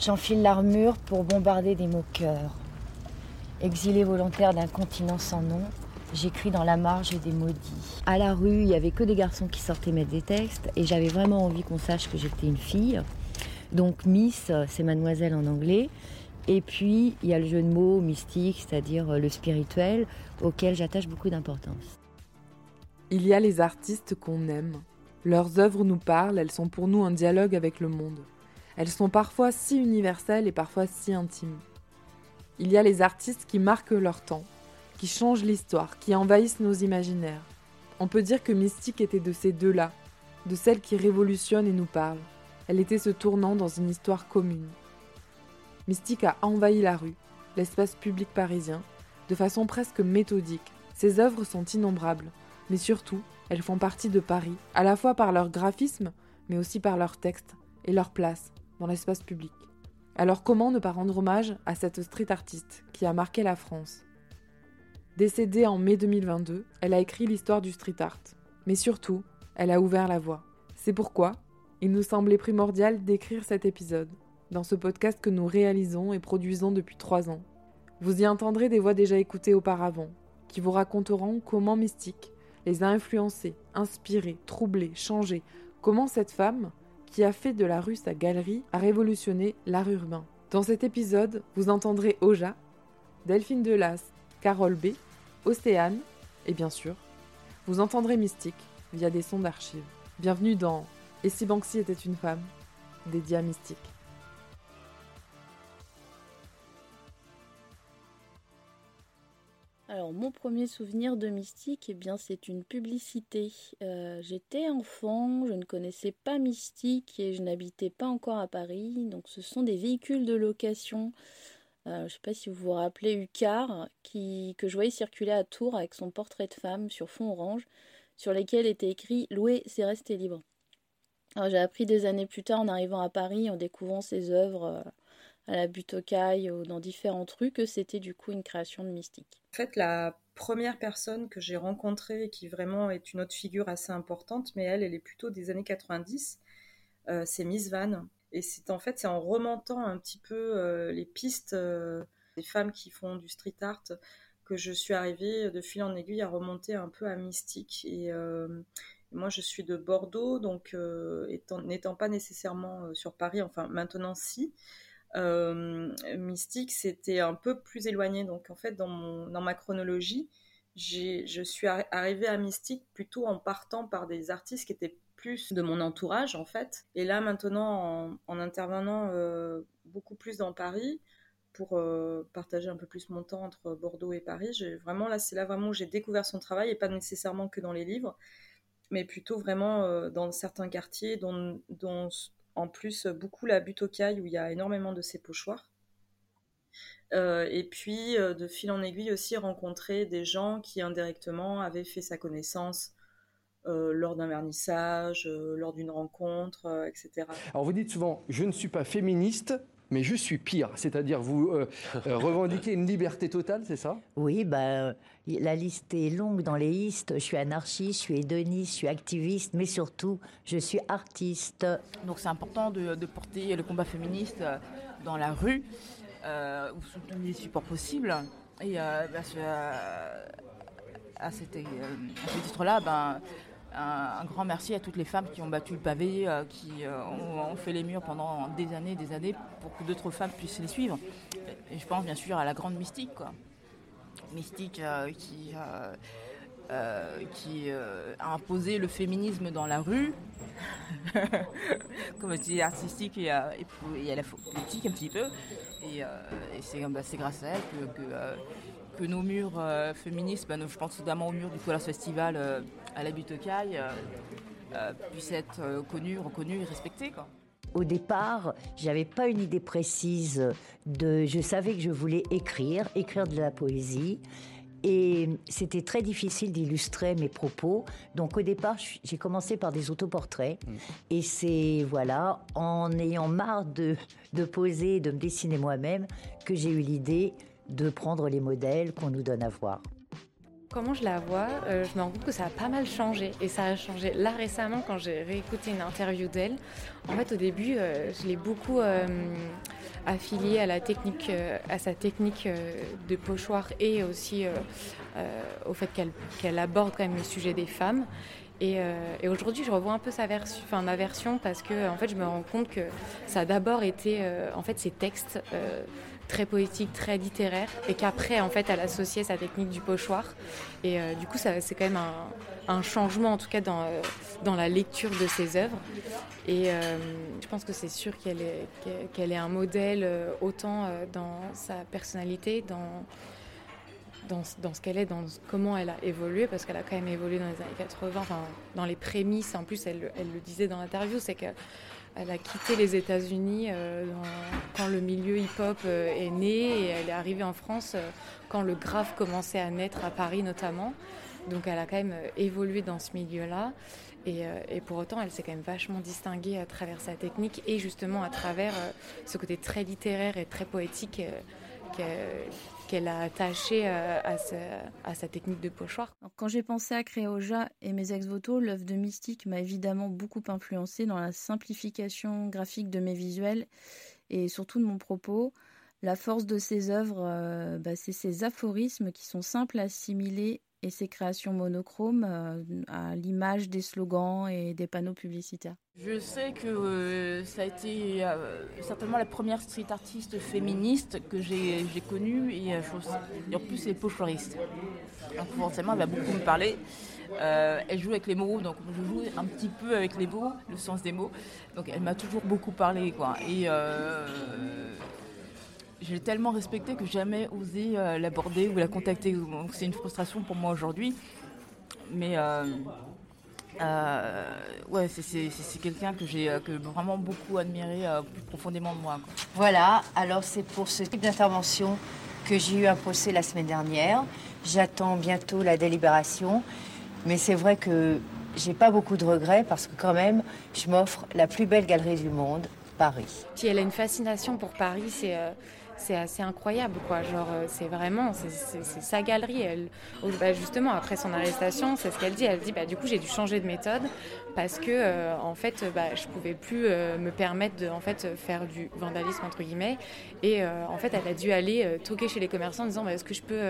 J'enfile l'armure pour bombarder des moqueurs. Exilé volontaire d'un continent sans nom, j'écris dans la marge des maudits. À la rue, il y avait que des garçons qui sortaient mettre des textes et j'avais vraiment envie qu'on sache que j'étais une fille. Donc Miss, c'est mademoiselle en anglais. Et puis, il y a le jeu de mots mystique, c'est-à-dire le spirituel, auquel j'attache beaucoup d'importance. Il y a les artistes qu'on aime. Leurs œuvres nous parlent, elles sont pour nous un dialogue avec le monde. Elles sont parfois si universelles et parfois si intimes. Il y a les artistes qui marquent leur temps, qui changent l'histoire, qui envahissent nos imaginaires. On peut dire que Mystique était de ces deux-là, de celles qui révolutionnent et nous parlent. Elle était ce tournant dans une histoire commune. Mystique a envahi la rue, l'espace public parisien, de façon presque méthodique. Ses œuvres sont innombrables, mais surtout, elles font partie de Paris, à la fois par leur graphisme, mais aussi par leur texte et leur place dans l'espace public. Alors comment ne pas rendre hommage à cette street artiste qui a marqué la France? Décédée en mai 2022, elle a écrit l'histoire du street art, mais surtout, elle a ouvert la voie. C'est pourquoi il nous semblait primordial d'écrire cet épisode, dans ce podcast que nous réalisons et produisons depuis trois ans. Vous y entendrez des voix déjà écoutées auparavant, qui vous raconteront comment Mystique les a influencés, inspirés, troublés, changés, comment cette femme, qui a fait de la rue sa galerie, a révolutionné l'art urbain. Dans cet épisode, vous entendrez Oja, Delphine Delas, Carole B, Océane, et bien sûr, vous entendrez Mystique via des sons d'archives. Bienvenue dans Et si Banksy était une femme? Dédié à Mystique. Alors, mon premier souvenir de Mystique, eh bien, c'est une publicité. Euh, j'étais enfant, je ne connaissais pas Mystique et je n'habitais pas encore à Paris. Donc, ce sont des véhicules de location. Euh, je ne sais pas si vous vous rappelez Ucar, qui, que je voyais circuler à Tours avec son portrait de femme sur fond orange, sur lesquels était écrit Louer, c'est rester libre. J'ai appris des années plus tard en arrivant à Paris, en découvrant ses œuvres. Euh, à la cailles ou dans différents trucs, que c'était du coup une création de Mystique. En fait, la première personne que j'ai rencontrée, qui vraiment est une autre figure assez importante, mais elle, elle est plutôt des années 90, euh, c'est Miss Van. Et c'est en fait, c'est en remontant un petit peu euh, les pistes euh, des femmes qui font du street art que je suis arrivée de fil en aiguille à remonter un peu à Mystique. Et moi, je suis de Bordeaux, donc n'étant pas nécessairement sur Paris, enfin maintenant si, mystique, c'était un peu plus éloigné. Donc en fait, dans, mon, ma chronologie, je suis arrivée à Mystique plutôt en partant par des artistes qui étaient plus de mon entourage en fait. Et là maintenant, en, intervenant euh, beaucoup plus dans Paris, pour euh, partager un peu plus mon temps entre Bordeaux et Paris, vraiment là, c'est là vraiment où j'ai découvert son travail et pas nécessairement que dans les livres, mais plutôt vraiment dans certains quartiers dont en plus, beaucoup la butte aux cailles où il y a énormément de ces pochoirs. Euh, et puis, euh, de fil en aiguille aussi, rencontrer des gens qui indirectement avaient fait sa connaissance euh, lors d'un vernissage, lors d'une rencontre, etc. Alors vous dites souvent, je ne suis pas féministe, mais je suis pire. C'est-à-dire, vous euh, euh, revendiquez une liberté totale, c'est ça? Oui, bah, la liste est longue dans les listes. Je suis anarchiste, je suis hédoniste, je suis activiste, mais surtout, je suis artiste. Donc c'est important de, porter le combat féministe euh, dans la rue, euh, ou sous tous les supports possibles. Et bah, à, cet, ce titre-là, ben, un, grand merci à toutes les femmes qui ont battu le pavé, euh, qui euh, ont, fait les murs pendant des années des années pour que d'autres femmes puissent les suivre. Et je pense bien sûr à la grande mystique, quoi. Mystique euh, qui, a imposé le féminisme dans la rue, comme c'est artistique et, à la politique un petit peu. Et, bah, c'est grâce à elle que, nos murs féministes, bah, je pense notamment au mur du Colors Festival à la butte euh, euh, puisse être euh, connu, reconnu et respecté. Quoi. Au départ, j'avais pas une idée précise de. Je savais que je voulais écrire, écrire de la poésie. Et c'était très difficile d'illustrer mes propos. Donc au départ, j'ai commencé par des autoportraits. Mmh. Et c'est, voilà, en ayant marre de, de poser, de me dessiner moi-même, que j'ai eu l'idée de prendre les modèles qu'on nous donne à voir. Comment je la vois, euh, je me rends compte que ça a pas mal changé. Et ça a changé là récemment quand j'ai réécouté une interview d'elle. En fait, au début, euh, je l'ai beaucoup euh, affiliée à la technique, à sa technique de pochoir et aussi au fait qu'elle aborde quand même le sujet des femmes. Et, aujourd'hui, je revois un peu sa version, ma version parce que en fait, je me rends compte que ça a d'abord été en fait ces textes très poétique, très littéraire, et qu'après, en fait, elle associait sa technique du pochoir. Et euh, du coup, c'est quand même un, changement, en tout cas, dans, euh, dans la lecture de ses œuvres. Et euh, je pense que c'est sûr qu'elle est, qu'elle est un modèle autant dans sa personnalité, dans, dans, ce qu'elle est, dans comment elle a évolué, parce qu'elle a quand même évolué dans les années 80, enfin, dans les prémices, en plus, elle, le disait dans l'interview, c'est que elle a quitté les États-Unis euh, quand le milieu hip-hop euh, est né et elle est arrivée en France euh, quand le grave commençait à naître à Paris notamment. Donc elle a quand même évolué dans ce milieu-là. Et, et, pour autant, elle s'est quand même vachement distinguée à travers sa technique et justement à travers ce côté très littéraire et très poétique qu'elle a attaché euh, à sa, technique de pochoir. quand j'ai pensé à créer Oja et mes ex-voto, l'œuvre de Mystique m'a évidemment beaucoup influencé dans la simplification graphique de mes visuels et surtout de mon propos. La force de ces œuvres, euh, bah, c'est ces aphorismes qui sont simples à assimiler et ses créations monochromes euh, à l'image des slogans et des panneaux publicitaires. Je sais que euh, ça a été euh, certainement la première street artiste féministe que j'ai connue et, en plus elle est pochoiriste. Donc forcément elle va beaucoup me parler. elle joue avec les mots, donc je joue un petit peu avec les mots, le sens des mots. Donc elle m'a toujours beaucoup parlé quoi. Et je l'ai tellement respecté que jamais osé euh, l'aborder ou la contacter. Donc c'est une frustration pour moi aujourd'hui. Mais euh, euh, ouais, c'est quelqu'un que j'ai vraiment beaucoup admiré plus profondément de moi. Voilà, alors c'est pour ce type d'intervention que j'ai eu un procès la semaine dernière. J'attends bientôt la délibération. Mais c'est vrai que j'ai pas beaucoup de regrets parce que quand même, je m'offre la plus belle galerie du monde, Paris. Si elle a une fascination pour Paris, c'est c'est assez incroyable, quoi. Genre, euh, c'est vraiment, c'est sa galerie. Elle, bah, justement, après son arrestation, c'est ce qu'elle dit. Elle dit, bah, du coup, j'ai dû changer de méthode parce que, euh, en fait, bah, je pouvais plus euh, me permettre de, en fait, faire du vandalisme entre guillemets. Et en fait, elle a dû aller toquer chez les commerçants en disant, bah, est-ce que je peux,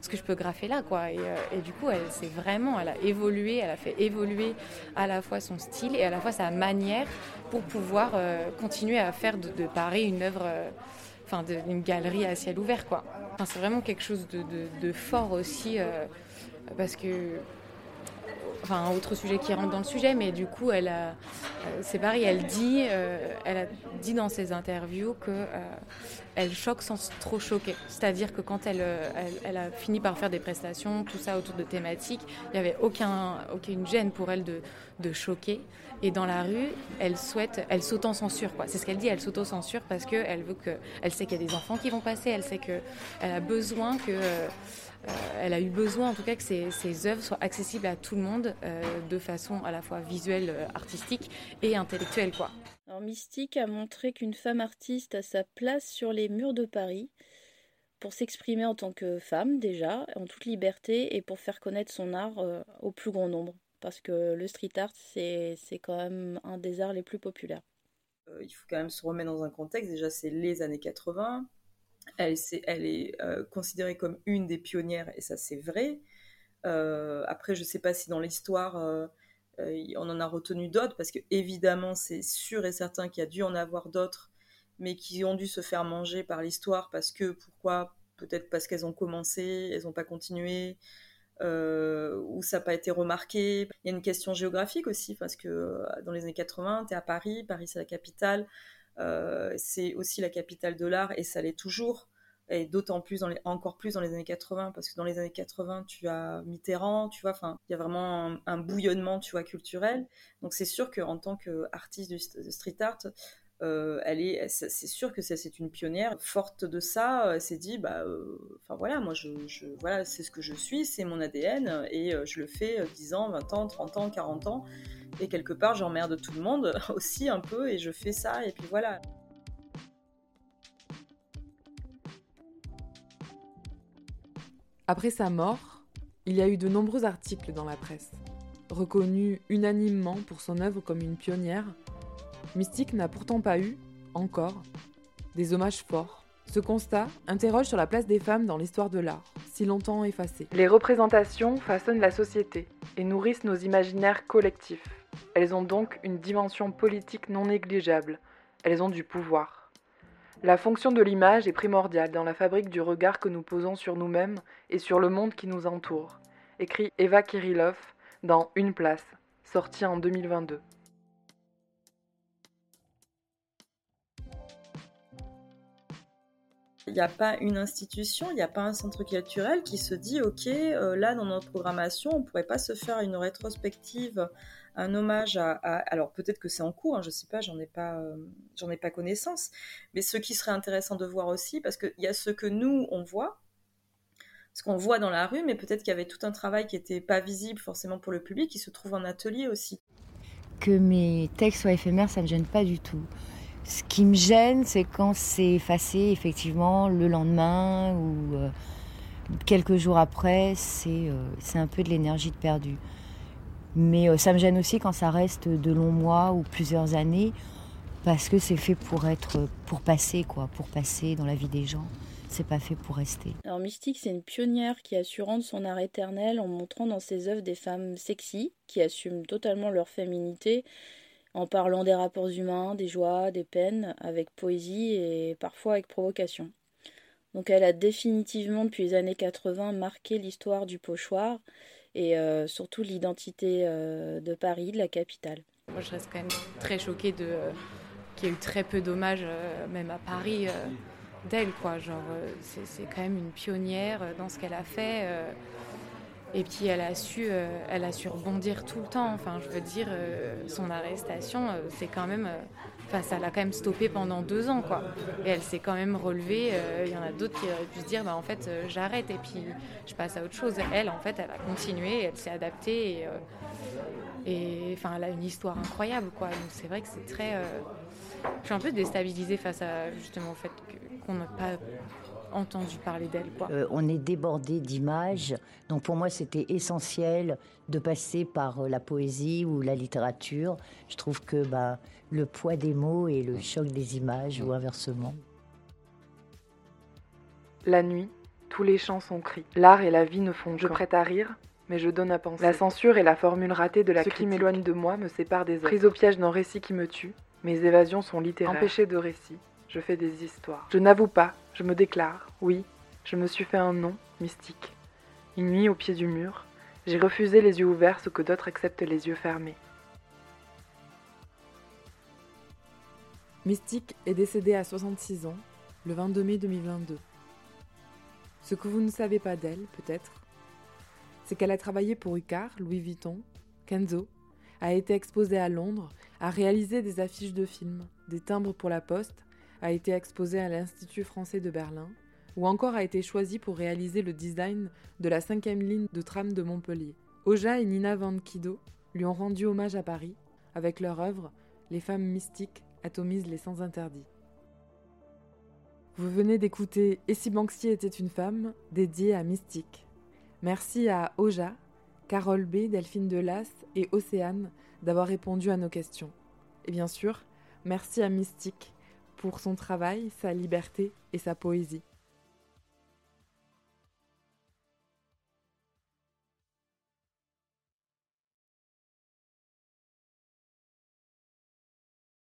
ce que je peux graffer là, quoi? Et, du coup, elle s'est vraiment, elle a évolué, elle a fait évoluer à la fois son style et à la fois sa manière pour pouvoir continuer à faire de, de Paris une œuvre enfin d'une galerie à ciel ouvert quoi. c'est vraiment quelque chose de, fort aussi euh, parce que enfin un autre sujet qui rentre dans le sujet mais du coup elle euh, c'est pareil elle dit euh, elle a dit dans ses interviews que elle choque sans trop choquer c'est-à-dire que quand elle, elle, a fini par faire des prestations tout ça autour de thématiques il n'y avait aucun aucune gêne pour elle de, de choquer et dans la rue, elle souhaite, elle s'auto-censure. Quoi. C'est ce qu'elle dit, elle s'auto-censure parce qu'elle veut que, elle sait qu'il y a des enfants qui vont passer, elle sait qu'elle a besoin que, euh, elle a eu besoin en tout cas que ses, œuvres soient accessibles à tout le monde euh, de façon à la fois visuelle, euh, artistique et intellectuelle. Quoi. Alors, Mystique a montré qu'une femme artiste a sa place sur les murs de Paris pour s'exprimer en tant que femme déjà, en toute liberté, et pour faire connaître son art au plus grand nombre parce que le street art, c'est quand même un des arts les plus populaires. Euh, il faut quand même se remettre dans un contexte. Déjà, c'est les années 80. Elle, est, elle est euh, considérée comme une des pionnières, et ça, c'est vrai. Euh, après, je ne sais pas si dans l'histoire, on en a retenu d'autres, parce que évidemment, c'est sûr et certain qu'il y a dû en avoir d'autres, mais qui ont dû se faire manger par l'histoire, parce que, pourquoi? Peut-être parce qu'elles ont commencé, elles n'ont pas continué, euh, où ça n'a pas été remarqué. Il y a une question géographique aussi, parce que euh, dans les années 80, tu es à Paris, Paris c'est la capitale, euh, c'est aussi la capitale de l'art, et ça l'est toujours, et d'autant plus, encore plus dans les années 80, parce que dans les années 80, tu as Mitterrand, tu vois, enfin, il y a vraiment un, bouillonnement, culturel. Donc c'est sûr qu'en tant qu'artiste de street art, euh, elle est, c'est sûr que c'est une pionnière. Forte de ça, elle s'est dit, bah, euh, enfin voilà, moi, je, voilà, c'est ce que je suis, c'est mon ADN, et euh, je le fais 10 ans, 20 ans, 30 ans, 40 ans, et quelque part, j'emmerde tout le monde aussi un peu, et je fais ça, et puis voilà. Après sa mort, il y a eu de nombreux articles dans la presse, reconnus unanimement pour son œuvre comme une pionnière Mystique n'a pourtant pas eu, encore, des hommages forts. Ce constat interroge sur la place des femmes dans l'histoire de l'art, si longtemps effacée. Les représentations façonnent la société et nourrissent nos imaginaires collectifs. Elles ont donc une dimension politique non négligeable. Elles ont du pouvoir. La fonction de l'image est primordiale dans la fabrique du regard que nous posons sur nous-mêmes et sur le monde qui nous entoure, écrit Eva Kirillov dans Une place, sorti en 2022. Il n'y a pas une institution, il n'y a pas un centre culturel qui se dit, OK, euh, là, dans notre programmation, on ne pourrait pas se faire une rétrospective, un hommage à... alors peut-être que c'est en cours, hein, je ne sais pas, j'en ai, pas, euh, ai pas connaissance, mais ce qui serait intéressant de voir aussi, parce qu'il y a ce que nous, on voit, ce qu'on voit dans la rue, mais peut-être qu'il y avait tout un travail qui n'était pas visible forcément pour le public, qui se trouve en atelier aussi. Que mes textes soient éphémères, ça ne me gêne pas du tout. Ce qui me gêne, c'est quand c'est effacé effectivement le lendemain ou euh, quelques jours après, c'est euh, c'est un peu de l'énergie de perdu. Mais euh, ça me gêne aussi quand ça reste de longs mois ou plusieurs années, parce que c'est fait pour être, pour passer quoi, pour passer dans la vie des gens. C'est pas fait pour rester. Alors Mystique, c'est une pionnière qui a su rendre son art éternel en montrant dans ses œuvres des femmes sexy qui assument totalement leur féminité en parlant des rapports humains, des joies, des peines, avec poésie et parfois avec provocation. Donc elle a définitivement depuis les années 80 marqué l'histoire du pochoir et euh, surtout l'identité euh, de Paris, de la capitale. Moi je reste quand même très choquée de euh, qu'il y ait eu très peu d'hommages, même à Paris, d'elle. quoi. C'est quand même une pionnière dans ce qu'elle a fait. Et puis elle a su, euh, elle a su rebondir tout le temps. Enfin, je veux dire, euh, son arrestation, euh, c'est quand même, enfin, ça l'a quand même stoppé pendant deux ans, quoi. Et elle s'est quand même relevée. Il y en a d'autres qui auraient pu se dire, bah en fait, j'arrête et puis je passe à autre chose. Elle, en fait, elle a continué, elle s'est adaptée et, enfin, elle a une histoire incroyable, quoi. Donc c'est vrai que c'est très, je suis un peu déstabilisée face à justement au fait qu'on n'a pas entendu parler d'elle. Euh, on est débordé d'images, donc pour moi c'était essentiel de passer par euh, la poésie ou la littérature. Je trouve que bah, le poids des mots et le choc des images ou inversement. La nuit, tous les chants sont cris. L'art et la vie ne font que. Je prête à rire, mais je donne à penser. La censure et la formule ratée de la Ce qui m'éloigne de moi me sépare des autres. Prise au piège d'un récit qui me tue, mes évasions sont littéraires. Empêchée de récit, je fais des histoires. Je n'avoue pas, je me déclare, oui, je me suis fait un nom, mystique. Une nuit au pied du mur, j'ai refusé les yeux ouverts ce que d'autres acceptent les yeux fermés. Mystique est décédée à 66 ans, le 22 mai 2022. Ce que vous ne savez pas d'elle, peut-être, c'est qu'elle a travaillé pour Ucar, Louis Vuitton, Kenzo, a été exposée à Londres, a réalisé des affiches de films, des timbres pour la poste, a été exposé à l'Institut français de Berlin, ou encore a été choisi pour réaliser le design de la cinquième ligne de tram de Montpellier. Oja et Nina Van Kido lui ont rendu hommage à Paris, avec leur œuvre Les femmes mystiques atomisent les sans interdits. Vous venez d'écouter Et si Banksy était une femme, dédiée à Mystique. Merci à Oja, Carole B, Delphine Delas et Océane d'avoir répondu à nos questions. Et bien sûr, merci à Mystique pour son travail, sa liberté et sa poésie.